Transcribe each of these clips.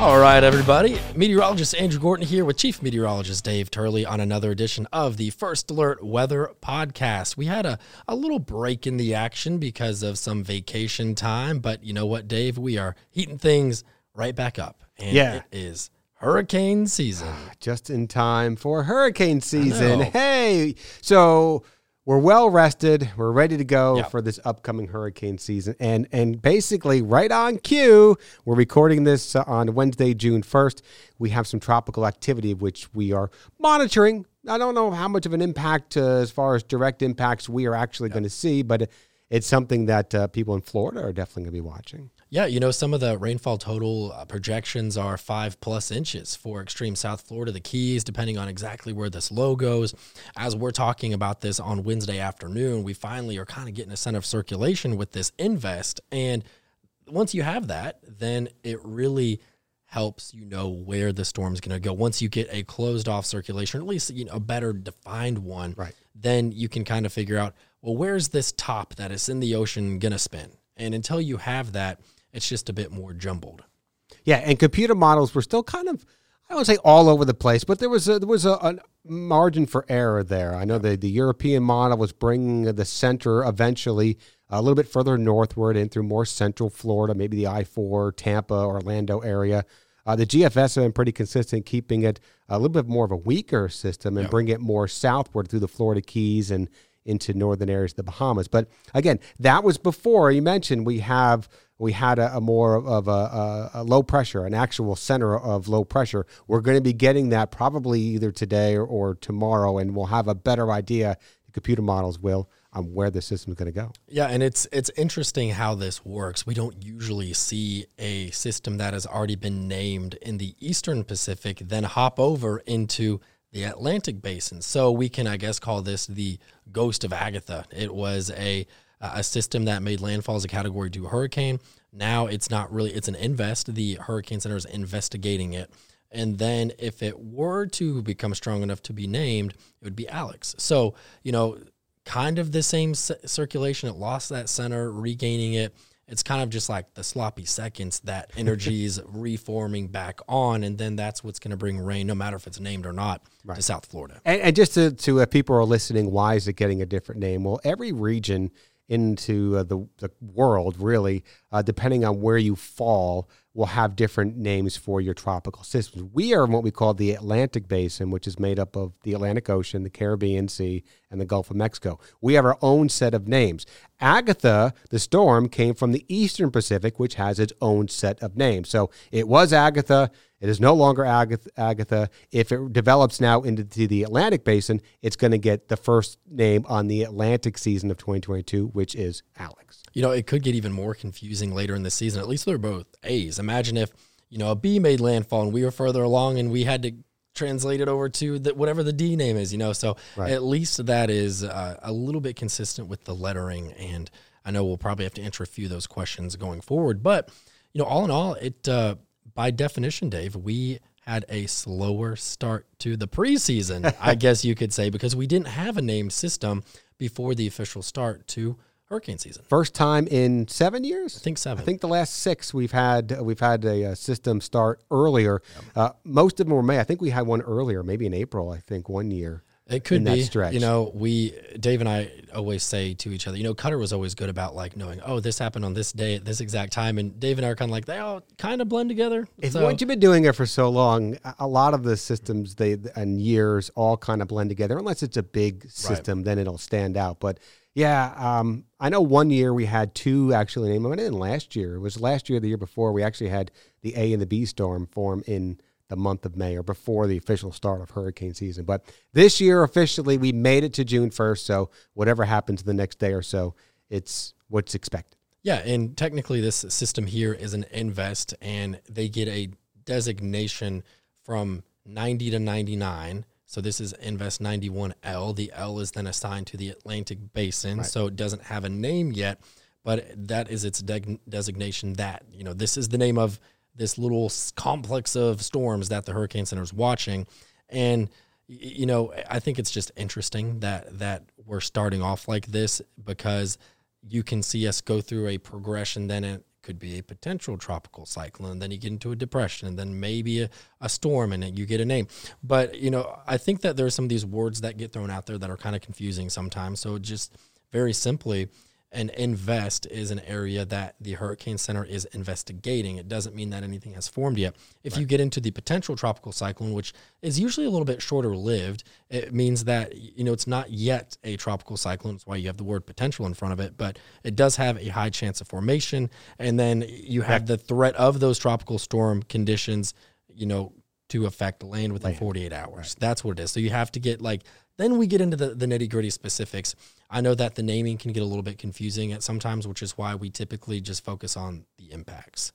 All right, everybody. Meteorologist Andrew Gorton here with Chief Meteorologist Dave Turley on another edition of the First Alert Weather Podcast. We had a, a little break in the action because of some vacation time, but you know what, Dave? We are heating things right back up. And Yeah. it is hurricane season. Ah, just in time for hurricane season. Hey, so we're well rested. We're ready to go Yeah. for this upcoming hurricane season, and and basically right on cue. We're recording this uh, on Wednesday, June first. We have some tropical activity which we are monitoring. I don't know how much of an impact uh, as far as direct impacts we are actually going to see, but it's something that uh, people in Florida are definitely going to be watching. Yeah, you know, some of the rainfall total uh, projections are five plus inches for extreme South Florida, the Keys, depending on exactly where this low goes. As we're talking about this on Wednesday afternoon, we finally are kind of getting a center of circulation with this invest. And once you have that, then it really helps you know where the storm's going to go. Once you get a closed off circulation, or at least you know, a better defined one, Right. then you can kind of figure out, well, where's this top that is in the ocean going to spin? And until you have that, it's just a bit more jumbled. Yeah, and computer models were still kind of I don't say all over the place, but there was a, there was a, a margin for error there. I know the the European model was bringing the center eventually a little bit further northward in through more central Florida, maybe the I four, Tampa, Orlando area. Uh, the GFS have been pretty consistent, keeping it a little bit more of a weaker system and bring it more southward through the Florida Keys and into northern areas of the Bahamas. But again, that was before you mentioned we have we had a, a more of a, a, a low pressure, an actual center of low pressure. We're going to be getting that probably either today or, or tomorrow, and we'll have a better idea. The computer models will on where the system's going to go. Yeah, and it's it's interesting how this works. We don't usually see a system that has already been named in the Eastern Pacific then hop over into the Atlantic basin. So we can I guess call this the ghost of Agatha. It was a a system that made landfall as a category 2 hurricane. Now it's not really it's an invest. The Hurricane Center is investigating it. And then if it were to become strong enough to be named, it would be Alex. So, you know, kind of the same circulation. It lost that center, regaining it. It's kind of just like the sloppy seconds that energy is reforming back on, and then that's what's going to bring rain, no matter if it's named or not, to South Florida. And, and just to, to uh, people who are listening, why is it getting a different name? Well, every region into uh, the, the world, really, uh, depending on where you fall, will have different names for your tropical systems. We are in what we call the Atlantic Basin, which is made up of the Atlantic Ocean, the Caribbean Sea, and the Gulf of Mexico. We have our own set of names. Agatha, the storm, came from the Eastern Pacific, which has its own set of names. So it was Agatha. It is no longer Agatha. Agatha. If it develops now into the Atlantic Basin, it's going to get the first name on the Atlantic season of 2022, which is Alex. You know, it could get even more confusing later in the season. At least they're both A's. Imagine if, you know, a B made landfall and we were further along and we had to translate it over to the, whatever the D name is, you know. So Right. at least that is uh, a little bit consistent with the lettering. And I know we'll probably have to answer a few of those questions going forward. But, you know, all in all, it, uh, by definition, Dave, we had a slower start to the preseason, I guess you could say, because we didn't have a named system before the official start to hurricane season. First time in seven years. I think seven. I think the last six we've had we've had a, uh system start earlier. Uh, most of them were May. I think we had one earlier, maybe in April. I think one year. It could be. stretch. You know, we Dave and I always say to each other, you know, Cutter was always good about like knowing, oh, this happened on this day at this exact time, and Dave and I are kind of like they all kind of blend together. If So- once you've been doing it for so long, a- lot of the systems they and years all kind of blend together. Unless it's a big system, then it'll stand out. But yeah, um, I know one year we had two actually named. Mean, it didn't last year. It was last year, the year before. We actually had the A and the B storm form in the month of May or before the official start of hurricane season. But this year, officially, we made it to June first. So whatever happens the next day or so, it's what's expected. Yeah, and technically, this system here is an invest, and they get a designation from 90 to 99. So this is Invest 91L. The L is then assigned to the Atlantic Basin, so it doesn't have a name yet, but that is its de- designation. That you know, this is the name of this little complex of storms that the Hurricane Center is watching, and you know, I think it's just interesting that that we're starting off like this because you can see us go through a progression, then it could be a potential tropical cyclone. Then you get into a depression, and then maybe a, a storm, and you get a name. But you know, I think that there are some of these words that get thrown out there that are kind of confusing sometimes. So just very simply, an invest is an area that the Hurricane Center is investigating. It doesn't mean that anything has formed yet. If right. you get into the potential tropical cyclone, which is usually a little bit shorter lived, it means that you know it's not yet a tropical cyclone. That's why you have the word potential in front of it, but it does have a high chance of formation. And then you have the threat of those tropical storm conditions, you know, to affect land within land. 48 hours. Right. That's what it is. So you have to get like then we get into the, the nitty gritty specifics. I know that the naming can get a little bit confusing at sometimes, which is why we typically just focus on the impacts.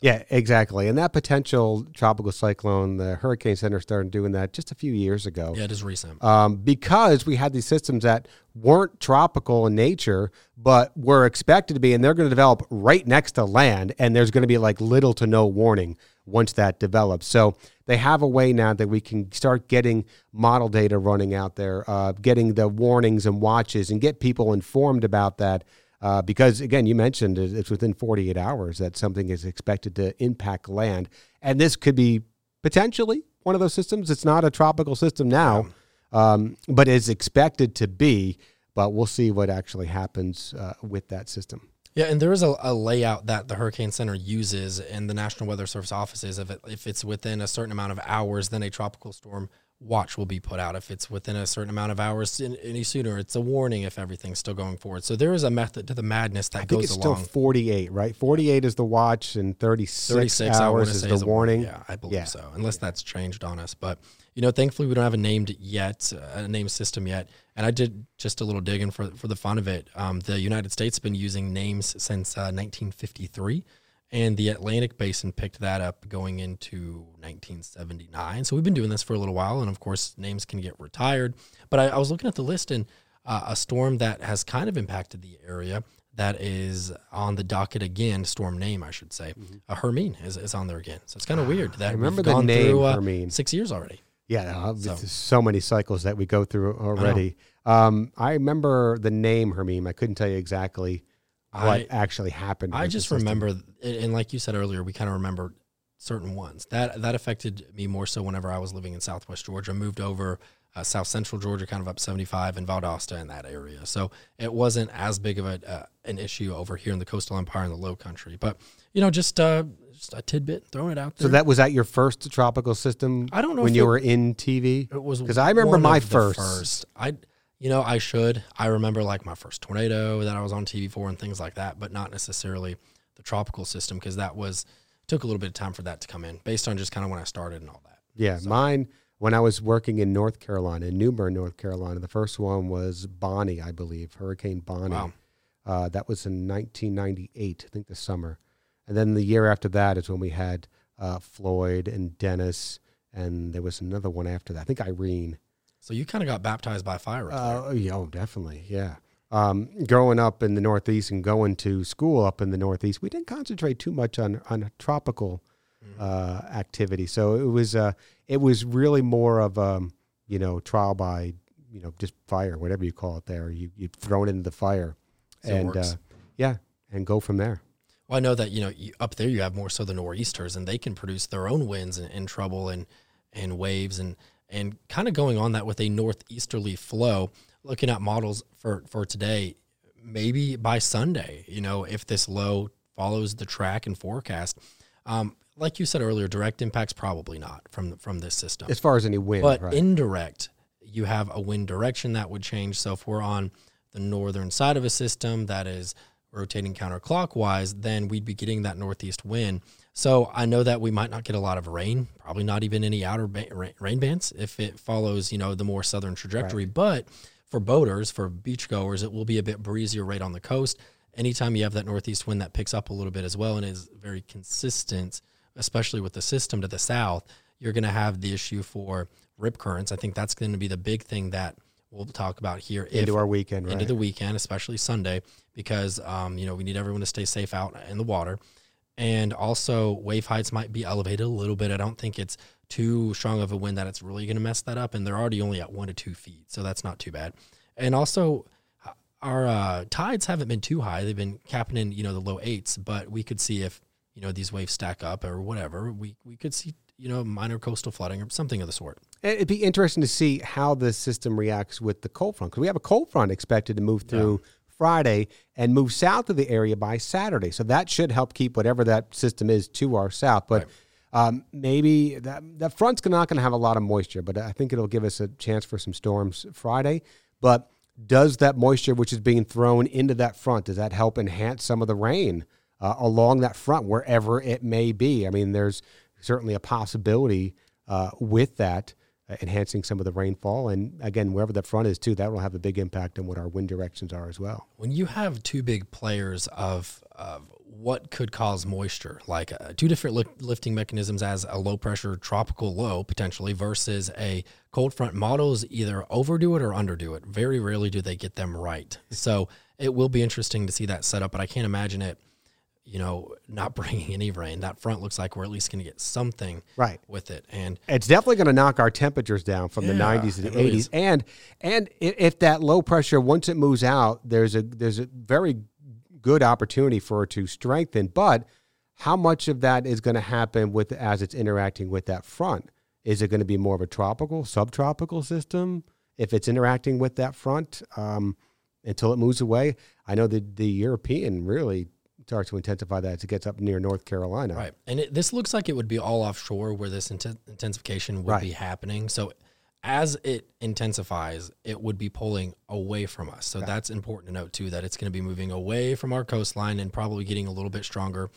Yeah, exactly. And that potential tropical cyclone, the Hurricane Center started doing that just a few years ago. Yeah, it is recent. Um, because we had these systems that weren't tropical in nature, but were expected to be, and they're going to develop right next to land, and there's going to be like little to no warning once that develops. So they have a way now that we can start getting model data running out there, uh, getting the warnings and watches, and get people informed about that. Uh, because again, you mentioned it's within 48 hours that something is expected to impact land, and this could be potentially one of those systems. It's not a tropical system now, um, but is expected to be. But we'll see what actually happens uh, with that system. Yeah, and there is a, a, layout that the Hurricane Center uses in the National Weather Service offices. If, it, if it's within a certain amount of hours, then a tropical storm watch will be put out. If it's within a certain amount of hours any sooner, it's a warning if everything's still going forward. So there is a method to the madness that I think goes it's along. still 48, right? 48 is the watch and 36, 36 hours is the is warning. yeah, I believe yeah. so, unless that's changed on us. But, you know, thankfully we don't have a named yet, uh, a name system yet. And I did just a little digging for, for the fun of it. Um, the United States has been using names since uh, 1953 and the Atlantic Basin picked that up going into 1979. So we've been doing this for a little while, and of course, names can get retired. But I, I was looking at the list, and uh, a storm that has kind of impacted the area that is on the docket again, storm name, I should say, mm-hmm. uh, Hermine is, is on there again. So it's kind of weird that I remember the name through, uh, Hermine. Six years already. Yeah, uh, so. so. many cycles that we go through already. I, um, I remember the name Hermine. I couldn't tell you exactly what I, actually happened. I just remember, and like you said earlier, we kind of remember certain ones that that affected me more so whenever I was living in Southwest Georgia. Moved over uh, South Central Georgia, kind of up 75 and Valdosta in that area. So it wasn't as big of a uh, an issue over here in the coastal empire in the Low Country. But you know, just uh, just a tidbit, throwing it out there. So that was that your first tropical system? I don't know when you it, were in TV. It was because I remember my first. first. I you know, I should. I remember like my first tornado that I was on TV for and things like that, but not necessarily the tropical system because that was took a little bit of time for that to come in based on just kind of when I started and all that. Yeah, so. mine when I was working in North Carolina, in New Bern, North Carolina, the first one was Bonnie, I believe, Hurricane Bonnie. Wow. Uh, that was in 1998, I think the summer. And then the year after that is when we had uh, Floyd and Dennis, and there was another one after that. I think Irene. So you kind of got baptized by fire. Uh, yeah, oh, definitely. Yeah. Um, growing up in the Northeast and going to school up in the Northeast, we didn't concentrate too much on on tropical mm-hmm. uh, activity. So it was uh, it was really more of um, you know trial by you know just fire, whatever you call it. There, you you throw it into the fire, so and uh, yeah, and go from there. Well, I know that you know you, up there you have more so the nor'easters, and they can produce their own winds and, and trouble and and waves and and kind of going on that with a northeasterly flow, looking at models for, for today, maybe by Sunday, you know, if this low follows the track and forecast, um, like you said earlier, direct impacts probably not from from this system. As far as any wind, but right. indirect, you have a wind direction that would change. So if we're on the northern side of a system that is rotating counterclockwise, then we'd be getting that northeast wind. So I know that we might not get a lot of rain, probably not even any outer ba- rain bands if it follows, you know, the more southern trajectory. Right. But for boaters, for beachgoers, it will be a bit breezier right on the coast. Anytime you have that northeast wind that picks up a little bit as well and is very consistent, especially with the system to the south, you're going to have the issue for rip currents. I think that's going to be the big thing that we'll talk about here into if, our weekend, into the weekend, especially Sunday, because um, you know we need everyone to stay safe out in the water and also wave heights might be elevated a little bit. I don't think it's too strong of a wind that it's really going to mess that up, and they're already only at one to two feet, so that's not too bad. And also, our uh, tides haven't been too high. They've been capping in, you know, the low eights, but we could see if, you know, these waves stack up or whatever. We we could see, you know, minor coastal flooding or something of the sort. It'd be interesting to see how the system reacts with the cold front because we have a cold front expected to move through Friday and move south of the area by Saturday. So that should help keep whatever that system is to our south. But um, maybe that that front's not going to have a lot of moisture, but I think it'll give us a chance for some storms Friday. But does that moisture, which is being thrown into that front, does that help enhance some of the rain uh, along that front, wherever it may be? I mean, there's certainly a possibility uh, with that enhancing some of the rainfall. And again, wherever the front is too, that will have a big impact on what our wind directions are as well. When you have two big players of, of what could cause moisture, like uh, two different li- lifting mechanisms as a low pressure tropical low potentially versus a cold front, models either overdo it or underdo it. Very rarely do they get them right. So it will be interesting to see that set up, but I can't imagine it you know, not bringing any rain. That front looks like we're at least going to get something right with it, and it's definitely going to knock our temperatures down from yeah, the 90s to the 80s. And and if that low pressure once it moves out, there's a there's a very good opportunity for it to strengthen. But how much of that is going to happen with as it's interacting with that front? Is it going to be more of a tropical, subtropical system if it's interacting with that front um, until it moves away? I know that the European really starts to intensify that as it gets up near North Carolina. Right. And it, this looks like it would be all offshore where this intensification would right. be happening. So as it intensifies, it would be pulling away from us. So that's important to note too that it's going to be moving away from our coastline and probably getting a little bit stronger.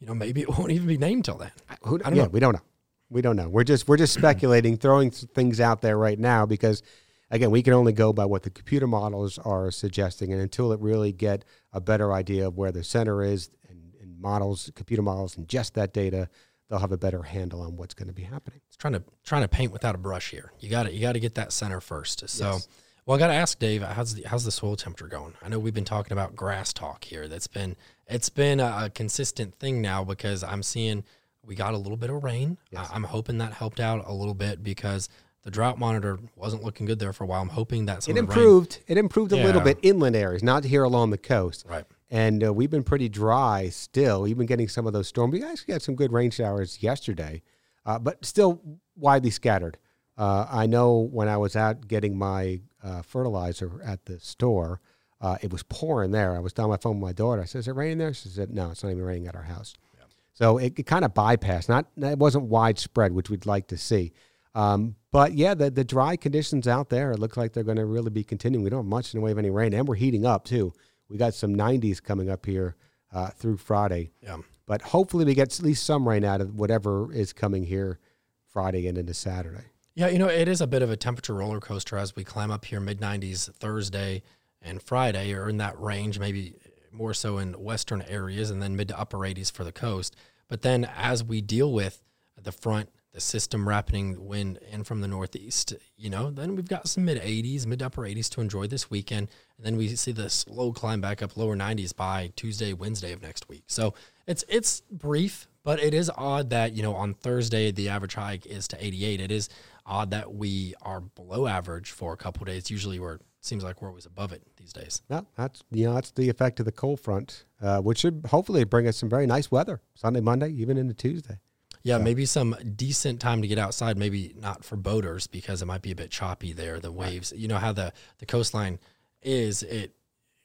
You know, maybe it won't even be named till then. Who, I don't yeah, know. We don't know. We don't know. We're just we're just speculating, throwing things out there right now because again, we can only go by what the computer models are suggesting, and until it really get a better idea of where the center is and, and models, computer models ingest that data, they'll have a better handle on what's going to be happening. It's trying to trying to paint without a brush here. You got to you got to get that center first. So, yes. well, I got to ask Dave, how's the how's the soil temperature going? I know we've been talking about grass talk here. That's been it's been a, a consistent thing now because I'm seeing we got a little bit of rain. Yes. I, I'm hoping that helped out a little bit because the drought monitor wasn't looking good there for a while. I'm hoping that it improved. Rain, it improved a yeah. little bit inland areas, not here along the coast. Right. And uh, we've been pretty dry still. We've been getting some of those storms. We actually had some good rain showers yesterday, uh, but still widely scattered. Uh, I know when I was out getting my uh, fertilizer at the store, uh, it was pouring there. I was on my phone with my daughter. I said, "Is it raining there?" She said, "No, it's not even raining at our house." Yeah. So it, it kind of bypassed. Not it wasn't widespread, which we'd like to see. Um, but yeah, the, the dry conditions out there, it looks like they're going to really be continuing. We don't have much in the way of any rain, and we're heating up too. We got some 90s coming up here uh, through Friday. Yeah. But hopefully we get at least some rain out of whatever is coming here Friday and into Saturday. Yeah, you know, it is a bit of a temperature roller coaster as we climb up here mid 90s Thursday and Friday, or in that range, maybe more so in western areas, and then mid to upper 80s for the coast. But then as we deal with the front the system wrapping wind in from the northeast, you know, then we've got some mid 80s, mid upper 80s to enjoy this weekend. And then we see the slow climb back up lower 90s by Tuesday, Wednesday of next week. So it's it's brief, but it is odd that, you know, on Thursday the average high is to 88. It is odd that we are below average for a couple days. Usually we're seems like we're always above it these days. No, that's you know that's the effect of the cold front, uh, which should hopefully bring us some very nice weather Sunday, Monday, even into Tuesday. Yeah, maybe some decent time to get outside. Maybe not for boaters because it might be a bit choppy there. The waves, you know how the the coastline is. It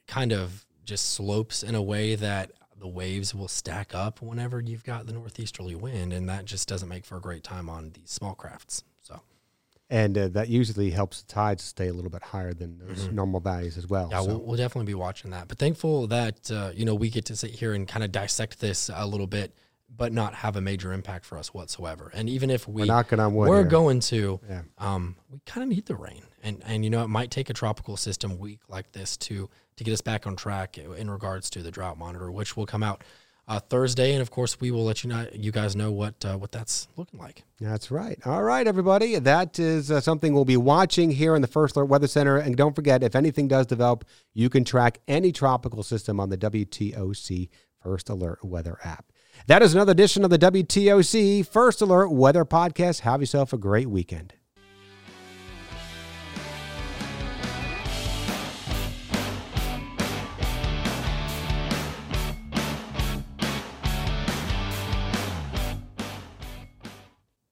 kind of just slopes in a way that the waves will stack up whenever you've got the northeasterly wind, and that just doesn't make for a great time on these small crafts. So. And uh, that usually helps the tides stay a little bit higher than those mm-hmm. normal values as well. Yeah, so. we'll, we'll, definitely be watching that. But thankful that uh, you know we get to sit here and kind of dissect this a little bit but not have a major impact for us whatsoever. And even if we we're knocking on wood, we're here. going to, yeah. um, we kind of need the rain. And and you know it might take a tropical system week like this to to get us back on track in regards to the drought monitor, which will come out uh, Thursday, and of course we will let you know you guys know what uh, what that's looking like. That's right. All right, everybody, that is uh, something we'll be watching here in the First Alert Weather Center. And don't forget, if anything does develop, you can track any tropical system on the WTOC First Alert Weather app. That is another edition of the WTOC First Alert Weather Podcast. Have yourself a great weekend.